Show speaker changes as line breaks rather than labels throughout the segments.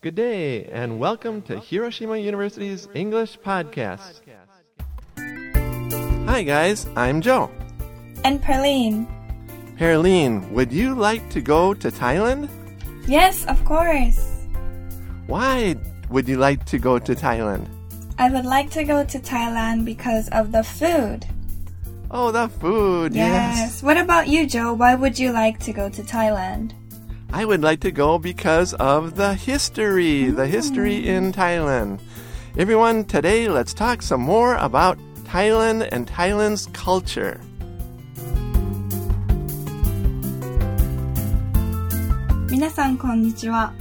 Good day, and welcome to Hiroshima University's English Podcast. Hi, guys, I'm Joe.
And Perlene.
Perline, would you like to go to Thailand?
Yes, of course.
Why would you like to go to Thailand?
I would like to go to Thailand because of the food.
Oh, the food, yes.
What about you, Joe? Why would you like to go to Thailand?
I would like to go because of the history, the history in Thailand. Everyone, today let's talk some more about Thailand and Thailand's culture.
皆さんこんにちは。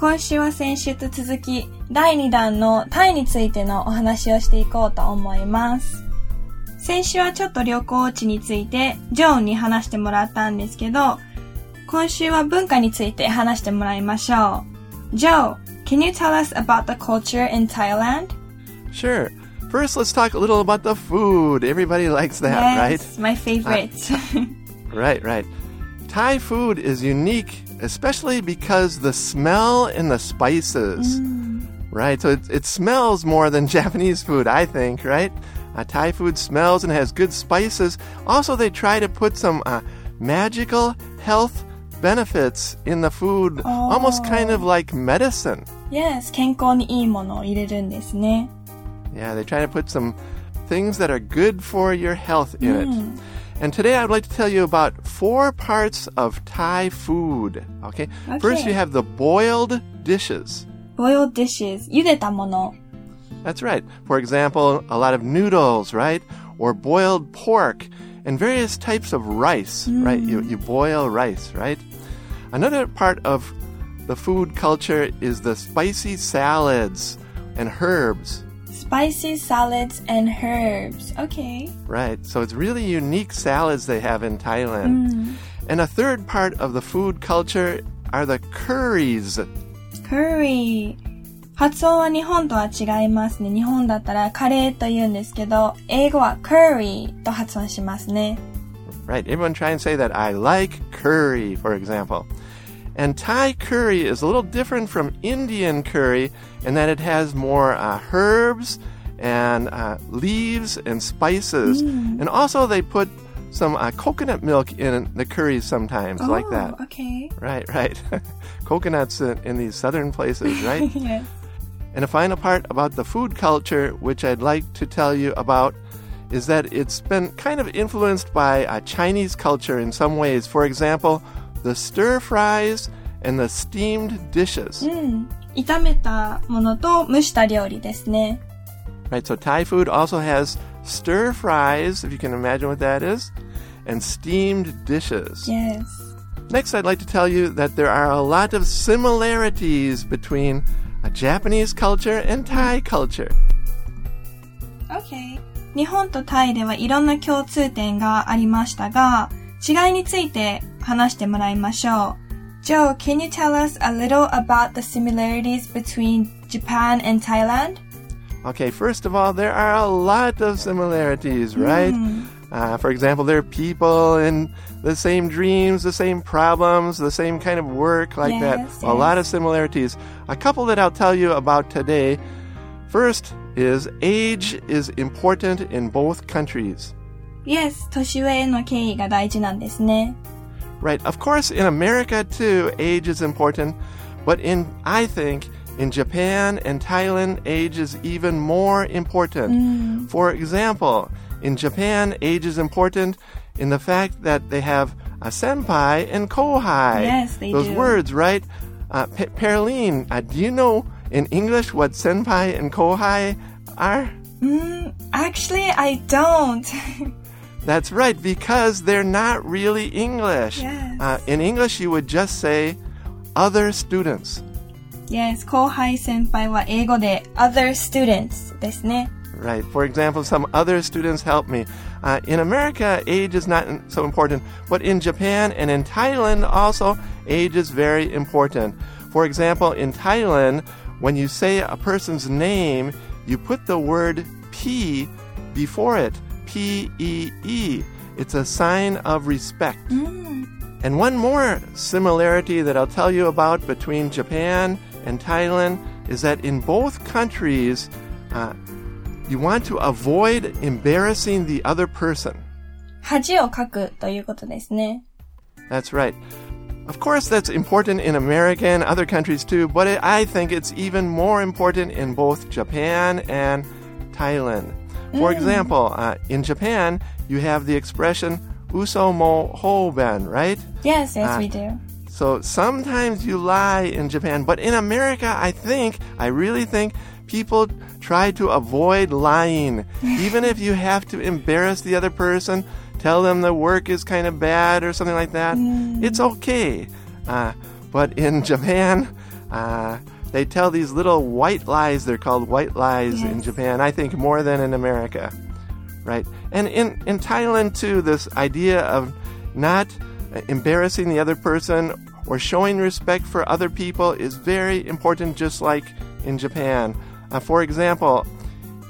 今週は先週と続き、第2弾のタイについてのお話をしていこうと思います。先週はちょっと旅行地について、ジョーンに話してもらったんですけど、今週は文化について話してもらいましょう。Joe, can you tell us about the culture in Thailand?
Sure. First, let's talk a little about the food. Everybody likes that,
yes, my favorite.
right? Right, right. Thai food is unique, especially because the smell and the spices. Right, so it, it smells more than Japanese food, I think, right? Uh, Thai food smells and has good spices. Also, they try to put some uh, magical health benefits in the food, almost kind of like medicine.
yes, 健康にいいものを入れるんですね。
Yeah, they try to put some things that are good for your health in it. And today I would like to tell you about four parts of Thai food. Okay? First,
Okay.
you have the boiled dishes.
boiled dishes, 茹でたもの。
That's right. For example, a lot of noodles, right? Or boiled pork and various types of rice, right? You, you boil rice, right? Another part of the food culture is the spicy salads and herbs.
Spicy salads and herbs. Okay.
Right. So it's really unique salads they have in Thailand. And a third part of the food culture are the curries.
curry. 発音は日本とは違いますね。日本だったらカレーと言うんですけど、英語は curry と発音しますね。
Right. Everyone try and say that I like curry, for example. And Thai curry is a little different from Indian curry in that it has more uh, herbs and uh, leaves and spices. And also they put some uh, coconut milk in the curries sometimes, like that.
Oh, okay.
Right, right. Coconuts in, in these southern places, right?
yes.
And a final part about the food culture, which I'd like to tell you about, is that it's been kind of influenced by uh, Chinese culture in some ways. For example, the stir fries and the steamed dishes.
うん。炒めたものと蒸した料理ですね。
Right, so Thai food also has stir fries, if you can imagine what that is, and steamed dishes.
Yes.
Next, I'd like to tell you that there are a lot of similarities between a Japanese culture and Thai culture.
Okay. 日本とタイではいろんな共通点がありましたが、違いについて話してもらいましょう。Joe, can you tell us a little about the similarities between Japan and Thailand?
Okay, first of all, there are a lot of similarities, right? Uh, for example, there are people and the same dreams, the same problems, the same kind of work like that.
Yes,
A lot of
yes.
similarities. A couple that I'll tell you about today. First is age is important in both countries.
Yes, 年上への敬意が大事なんですね。
Right. Of course, in America too, age is important. But in, I think, in Japan and Thailand, age is even more important. For example, in Japan, age is important in the fact that they have a senpai and kohai.
Yes, they
Those
do.
words, right? Uh, Pe- Perline, uh, do you know in English what senpai and kohai are?
Mm, actually, I don't.
That's right, because they're not really English.
Yes.
Uh, in English, you would just say other students.
Yes, kohai senpai wa eigo de other students desu
Right. For example, some other students help me. Uh, in America, age is not so important, but in Japan and in Thailand also, age is very important. For example, in Thailand, when you say a person's name, you put the word P before it. P E E. It's a sign of respect. And one more similarity that I'll tell you about between Japan and Thailand is that in both countries, uh, you want to avoid embarrassing the other person.
恥をかくということですね。
That's right. Of course, that's important in America and other countries too, but it, I think it's even more important in both Japan and Thailand. For example, uh, in Japan, you have the expression uso mo hoben, right?
Yes, yes,
Ah.
we do.
So sometimes you lie in Japan, but in America, I think, I really think people try to avoid lying. Even if you have to embarrass the other person, tell them the work is kind of bad or something like that, it's okay. Uh, but in Japan, uh, they tell these little white lies. They're called white lies in Japan, I think, more than in America right? And in, in Thailand, too, this idea of not embarrassing the other person or showing respect for other people is very important, just like in Japan. Uh, for example,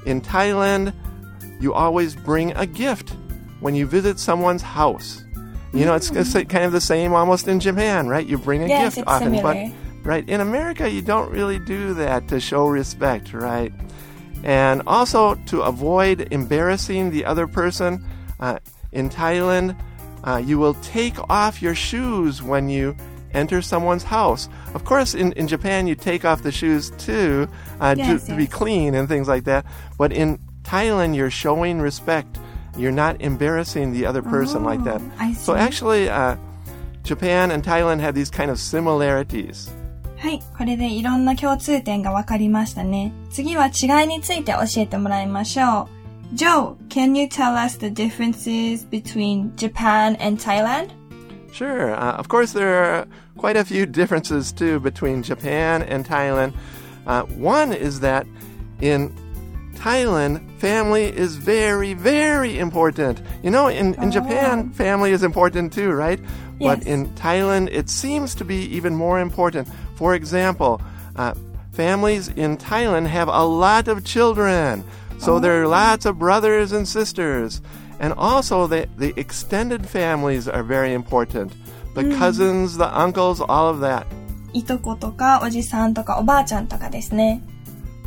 in Thailand, you always bring a gift when you visit someone's house. You know, it's, it's kind of the same almost in Japan, right? You bring a
Yes,
gift often, but right in America, you don't really do that to show respect, right? And also to avoid embarrassing the other person, uh, in Thailand, uh, you will take off your shoes when you enter someone's house. Of course, in, in Japan, you take off the shoes too uh,
Yes,
to, to be clean and things like that. But in Thailand, you're showing respect. You're not embarrassing the other person like that.
Oh, I
So
see.
actually, uh, Japan and Thailand have these kind of similarities.
はい。これでいろんな共通点が分かりましたね。次は違いについて教えてもらいましょう。Joe, can you tell us the differences between Japan and Thailand?
Sure. Uh, of course, there are quite a few differences too between Japan and Thailand. Uh, one is that in Thailand, family is very, very important. You know, in, in Japan, family is important too, right? But
Yes.
in Thailand, it seems to be even more important. For example, uh, families in Thailand have a lot of children. So there are lots of brothers and sisters. And also, the, the extended families are very important. The cousins, the uncles, all of that.
いとことかおじさんとかおばあちゃんとかですね。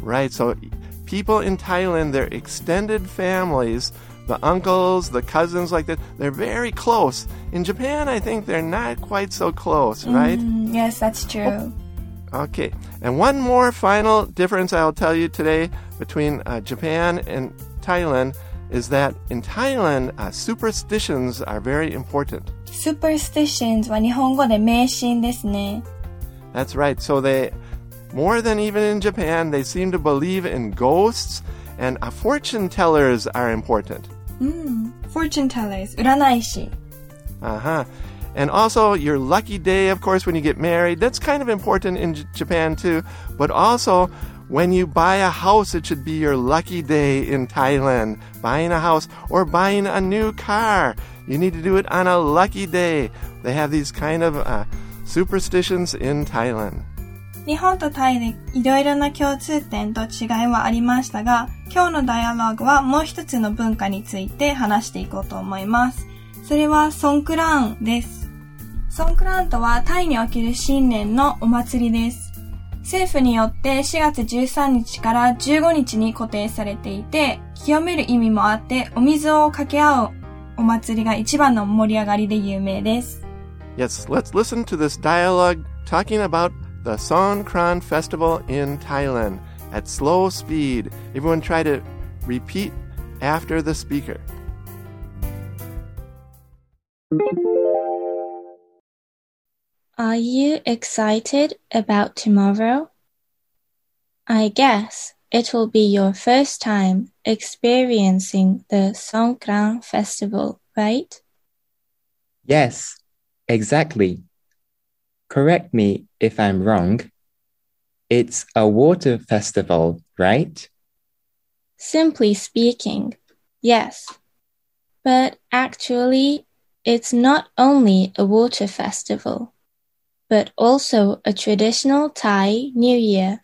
Right. So people in Thailand, their extended families, the uncles, the cousins like that, they're very close. In Japan, I think they're not quite so close, right?
Mm, yes, that's true.
Okay. And one more final difference I'll tell you today between uh, Japan and Thailand is that in Thailand, uh, superstitions are very important.
Superstitions は日本語で迷信ですね。
That's right. So they, more than even in Japan, they seem to believe in ghosts and uh, fortune tellers are important.
Fortune tellers, 占い師。
Uh huh. And also, your lucky day, of course, when you get married, that's kind of important in J- Japan too. But also, when you buy a house, it should be your lucky day in Thailand. Buying a house or buying a new car. You need to do it on a lucky day. They have these kind of uh, superstitions in Thailand.
日本とタイでいろいろな共通点と違いはありましたが、今日のダイアログはもう一つの文化について話していこうと思います。それはソンクラーンです。ソンクラーンとはタイにおける新年のお祭りです。政府によって4月13日から15日に固定されていて、清める意味もあってお水をかけ合うお祭りが一番の盛り上がりで有名です。
Yes, let's listen to this dialogue talking about the Songkran Festival in Thailand at slow speed. Everyone try to repeat after the speaker.
Are you excited about tomorrow? I guess it will be your first time experiencing the Songkran festival, right?
Yes, exactly. Correct me if I'm wrong. It's a water festival, right?
Simply speaking, yes. But actually, it's not only a water festival, but also a traditional Thai New Year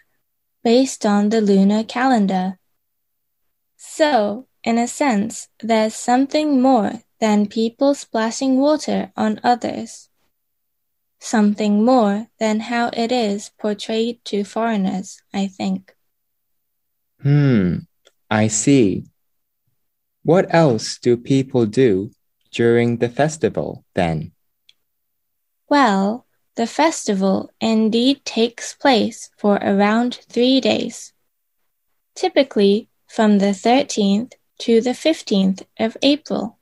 based on the lunar calendar. So, in a sense, there's something more than people splashing water on others. Something more than how it is portrayed to foreigners, I think.
Hmm, I see. What else do people do during the festival then?
Well, the festival indeed takes place for around three days, typically from the 13th to the 15th of April.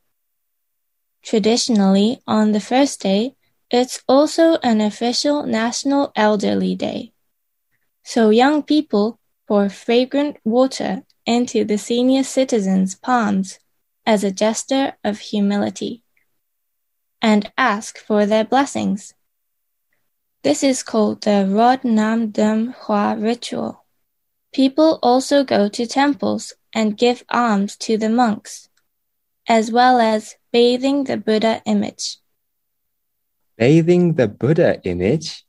Traditionally, on the first day, it's also an official National Elderly Day. So young people pour fragrant water into the senior citizens' palms as a gesture of humility and ask for their blessings. This is called the Rod Nam Dam Hua ritual. People also go to temples and give alms to the monks, as well as bathing the Buddha image.
Bathing the Buddha image?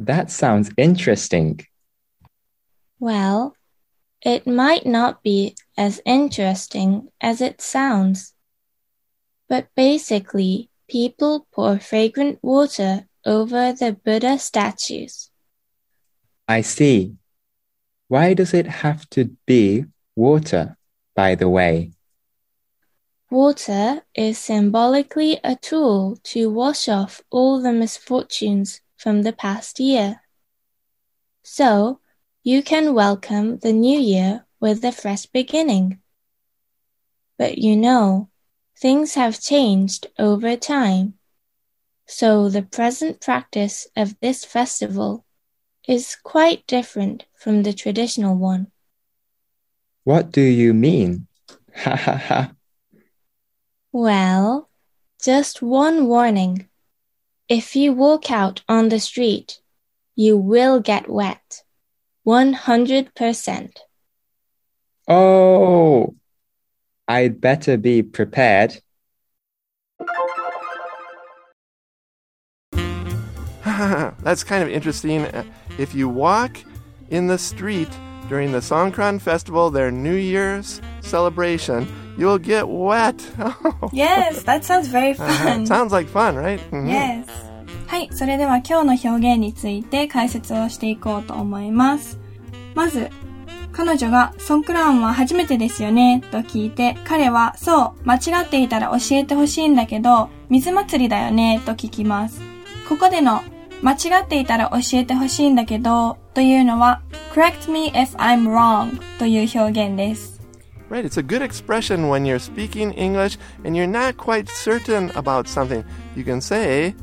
That sounds interesting.
Well, it might not be as interesting as it sounds. But basically, people pour fragrant water over the Buddha statues.
I see. Why does it have to be water, by the way?
Water is symbolically a tool to wash off all the misfortunes from the past year. So, you can welcome the new year with a fresh beginning. But you know, things have changed over time. So the present practice of this festival is quite different from the traditional one.
What do you mean? Ha ha ha.
Well, just one warning. If you walk out on the street, you will get wet. 100%.
Oh, I'd better be prepared.
That's kind of interesting. If you walk in the street during the Songkran festival, their New Year's celebration, you'll get wet.
Yes, that sounds very fun.
Sounds like fun, right? Mhm.
Yes. はい、それでは今日の表現について解説をしていこうと思います。まず、彼女がソンクラーンは初めてですよねと聞いて、彼はそう、間違っていたら教えてほしいんだけど、水祭りだよねと聞きます。ここでの間違っていたら教えてほしいんだけどというのは correct me if I'm wrong という表現です。
Right, it's a good expression when you're speaking English and you're not quite certain about something. You can say,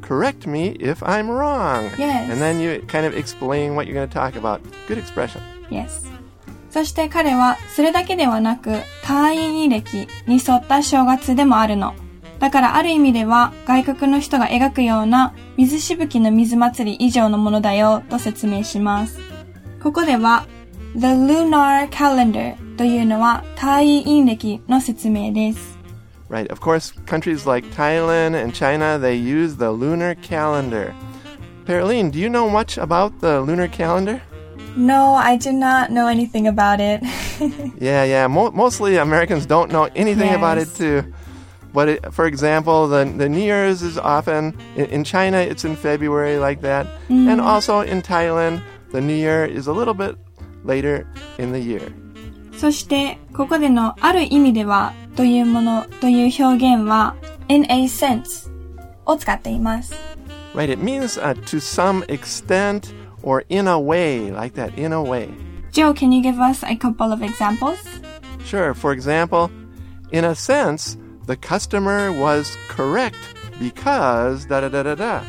correct me if I'm wrong.
Yes.
And then you kind of explain what you're going to talk about. Good expression.
Yes. そして彼はそれだけではなく退院履歴に沿った正月でもあるの。だからある意味では外国の人が描くような水しぶきの水祭り以上のものだよと説明します。ここでは The Lunar Calendar というのは退院歴の説明です。
Right, of course, countries like Thailand and China, they use the lunar calendar. Pearline, do you know much about the lunar calendar?
No, I do not know anything about it.
Yeah, yeah. Mo- mostly Americans don't know anything about it
Yes.
too. But it, for example, the the New Year's is often in, in China. It's in February, like that, and also in Thailand, the New Year is a little bit later in the year.
そして、ここでのある意味ではというものという表現は in a sense を使っています。
Right? It means uh, to some extent or in a way, like that. In a way.
Joe, can you give us a couple of examples?
Sure. For example, in a sense, the customer was correct because da da da da da.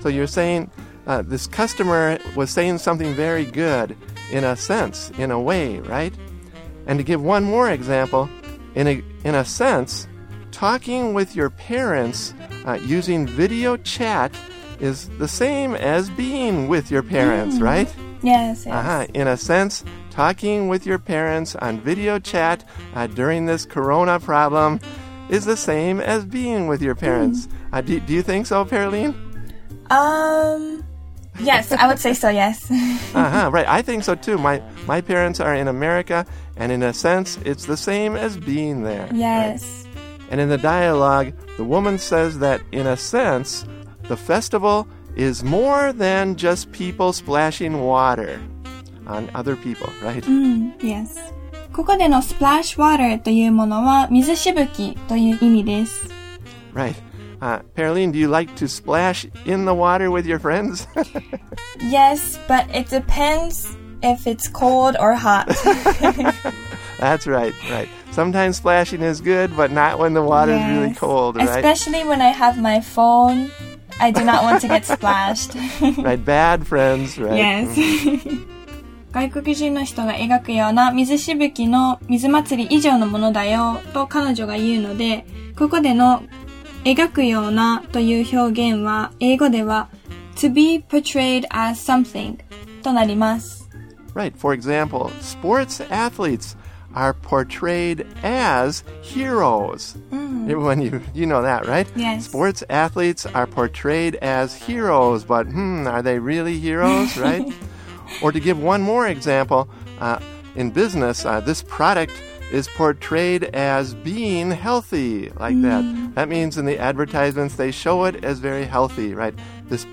So you're saying uh, this customer was saying something very good in a sense, in a way, right? And to give one more example, in a in a sense, talking with your parents uh, using video chat is the same as being with your parents, right?
Yes, yes.
Uh-huh. In a sense, talking with your parents on video chat uh, during this corona problem is the same as being with your parents. Uh, do, do you think so, Pearline?
Um, yes, I would say so, yes.
Uh-huh, right. I think so too. My my parents are in America, and in a sense, it's the same as being there. right?
yes.
And in the dialogue, the woman says that in a sense, the festival is more than just people splashing water on other people, right?
うん、yes. ここでの splash water というものは水しぶきという意味です。
Right. Uh, Paroline, do you like to splash in the water with your friends?
Yes, but it depends if it's cold or hot.
That's right, right. Sometimes splashing is good, but not when the water is really
Yes.
cold, right?
Especially when I have my phone. I do not want to get splashed.
right, bad friends, right?
yes. 外国人の人が描くような水しぶきの水祭り以上のものだよと彼女が言うので、ここでの描くようなという表現は英語では to be portrayed as something となります。
Right. For example, sports athletes are portrayed as heroes. Everyone, you you know that, right?
Yes.
Sports athletes are portrayed as heroes, but hmm, are they really heroes, right? Or to give one more example, uh, in business, uh, this product is portrayed as being healthy, like that. That means in the advertisements they show it as very healthy, right? This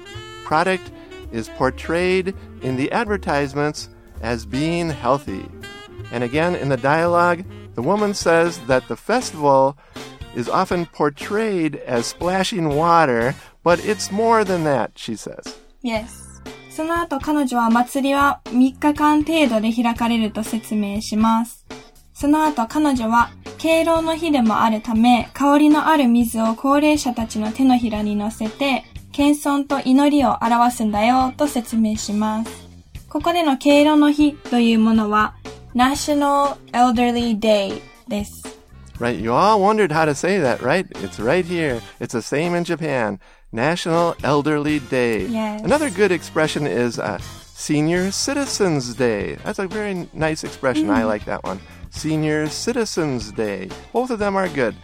product is portrayed in the advertisements as being healthy. And again, in the dialogue, the woman says that the festival is often portrayed as splashing water, but it's more than that, she says.
Yes. その後彼女は祭りは3日間程度で開かれると説明します。その後彼女は敬老の日でもあるため、香りのある水を高齢者たちの手のひらに乗せて、謙遜と祈りを表すんだよと説明します。ここでの敬老の日というものは National Elderly Day です。
Right? You all wondered how to say that, right? It's right here. It's the same in Japan. National Elderly Day.
Yes.
Another good expression is uh, Senior Citizens Day. That's a very nice expression. I like that one. Senior Citizens Day. Both of them are good.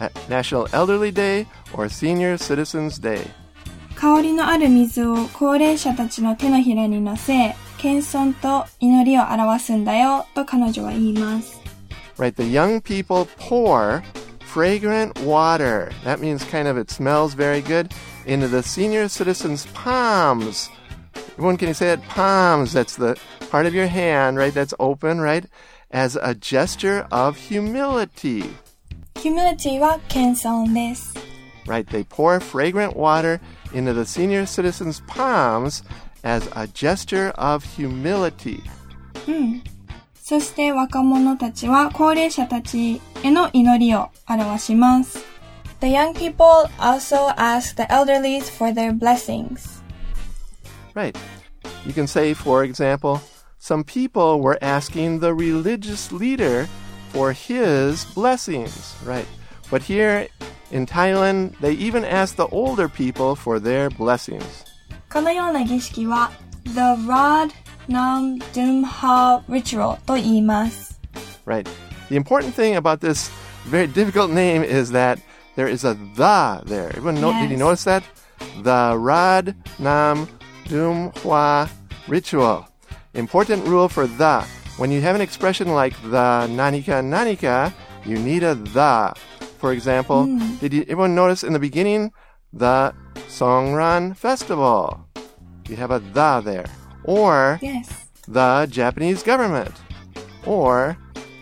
Uh, National Elderly Day or Senior Citizens Day.
香りのある水を高齢者たちの手のひらに乗せ、謙遜と祈りを表すんだよと彼女は言います。
Right? The young people pour fragrant water. That means kind of it smells very good into the senior citizens' palms. Everyone, can you say it? Palms. That's the part of your hand, right? That's open, right? As a gesture of humility.
humility は謙遜です。
Right? They pour fragrant water into the senior citizens' palms as a gesture of humility.
そして若者たちは高齢者たちへの祈りを表します。 The young people also ask the elderly for their blessings.
Right. You can say, for example, some people were asking the religious leader for his blessings. Right. But here in Thailand, they even ask the older people for their blessings.
このような儀式は The Rod Nam Dumha Ritual と言います。
Right. The important thing about this very difficult name is that there is a the there. Everyone know, did you notice that? The Rad Nam Dum Hua ritual. Important rule for the. When you have an expression like the nanika nanika, you need a the. For example, hmm. did you, everyone notice in the beginning the Songkran Festival? You have a the there. Or
Yes.
the Japanese government or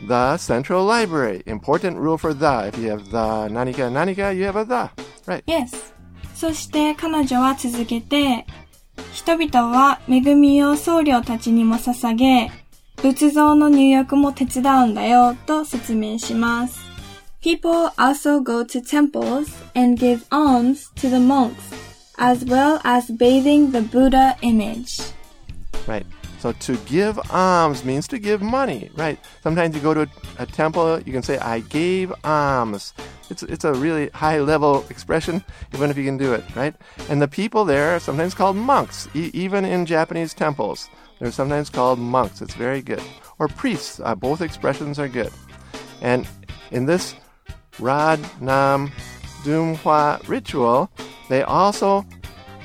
the central library. Important rule for the. If you have the nanika nanika, you have a the. Right.
Yes. そして彼女は続けて、人々は恵みを僧侶たちにも捧げ、仏像の入浴も手伝うんだよと説明します。People also go to temples and give alms to the monks, as well as bathing the Buddha image.
Right. So to give alms means to give money, right? Sometimes you go to a, a temple, you can say, I gave alms. It's, it's a really high level expression, even if you can do it, right? And the people there are sometimes called monks, e- even in Japanese temples. They're sometimes called monks. It's very good. Or priests. Uh, both expressions are good. And in this Rad Nam Dum Hua ritual, they also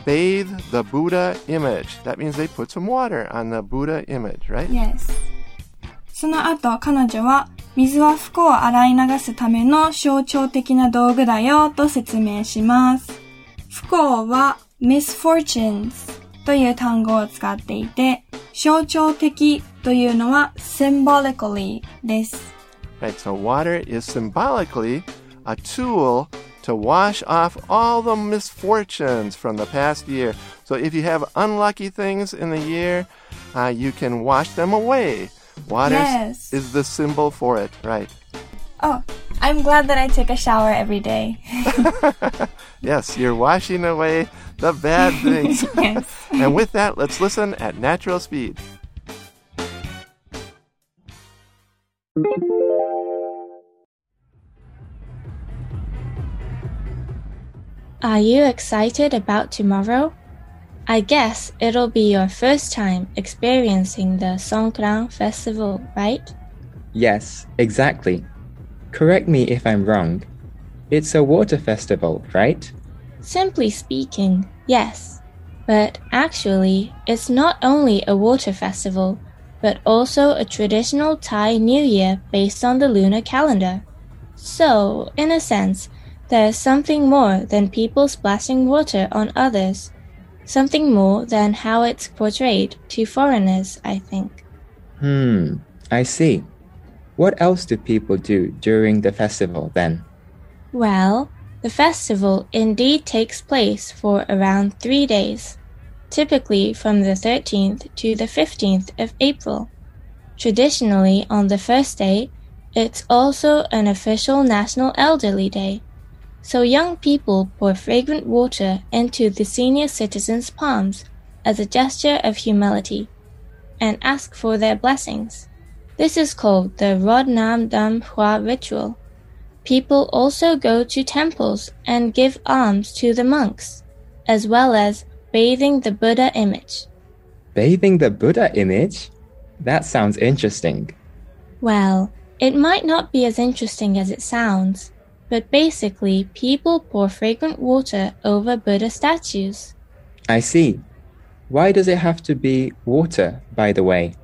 bathe the Buddha image. That means they put some water on the Buddha image, right?
Yes. その後、彼女は、水は服を洗い流すための象徴的な道具だよと説明します。不幸は misfortunes という単語を使っていて、象徴的というのは symbolically です。
Right, so water is symbolically a tool to wash off all the misfortunes from the past year. So if you have unlucky things in the year, uh, you can wash them away. Water
Yes.
is the symbol for it, right?
Oh, I'm glad that I take a shower every day.
Yes, you're washing away the bad things.
yes.
and with that, let's listen at natural speed.
Are you excited about tomorrow? I guess it'll be your first time experiencing the Songkran festival, right?
Yes, exactly. Correct me if I'm wrong. It's a water festival, right?
Simply speaking, yes. But actually, it's not only a water festival, but also a traditional Thai New Year based on the lunar calendar. So, in a sense, there's something more than people splashing water on others. Something more than how it's portrayed to foreigners, I think.
Hmm, I see. What else do people do during the festival then?
Well, the festival indeed takes place for around three days, typically from the 13th to the 15th of April. Traditionally, on the first day, it's also an official National Elderly Day, so young people pour fragrant water into the senior citizens' palms as a gesture of humility and ask for their blessings. This is called the Rod Nam Dam Hua ritual. People also go to temples and give alms to the monks, as well as bathing the Buddha image.
Bathing the Buddha image? That sounds interesting.
Well, it might not be as interesting as it sounds, but basically, people pour fragrant water over Buddha statues.
I see. Why does it have to be water, by the way?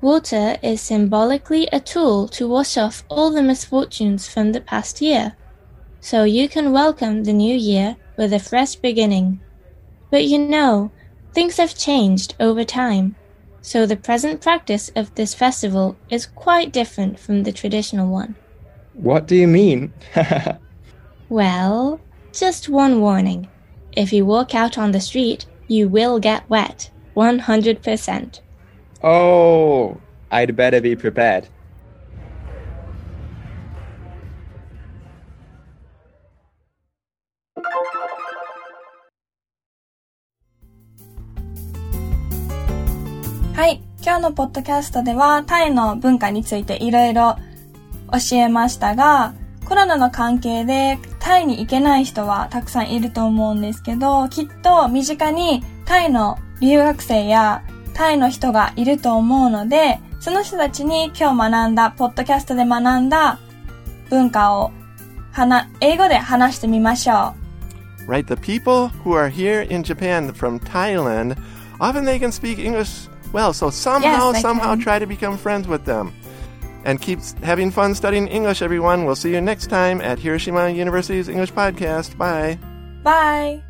Water is symbolically a tool to wash off all the misfortunes from the past year, so you can welcome the new year with a fresh beginning. But you know, things have changed over time, so the present practice of this festival is quite different from the traditional one.
What do you mean?
Well, just one warning. If you walk out on the street, you will get wet. 100%.
oh, I'd better be prepared.
はい。今日のポッドキャストではタイの文化についていろいろ 教えましたが、コロナの関係でタイに行けない人はたくさんいると思うんですけど、きっと身近にタイの留学生やタイの人がいると思うので、その人たちに今日学んだ、ポッドキャストで学んだ文化を英語で話してみましょう。
Right, the people who are here in Japan from Thailand, often they can speak English well, so somehow,
they
somehow
can.
try to become friends with them. And keep having fun studying English, everyone. We'll see you next time at Hiroshima University's English Podcast. Bye.
Bye!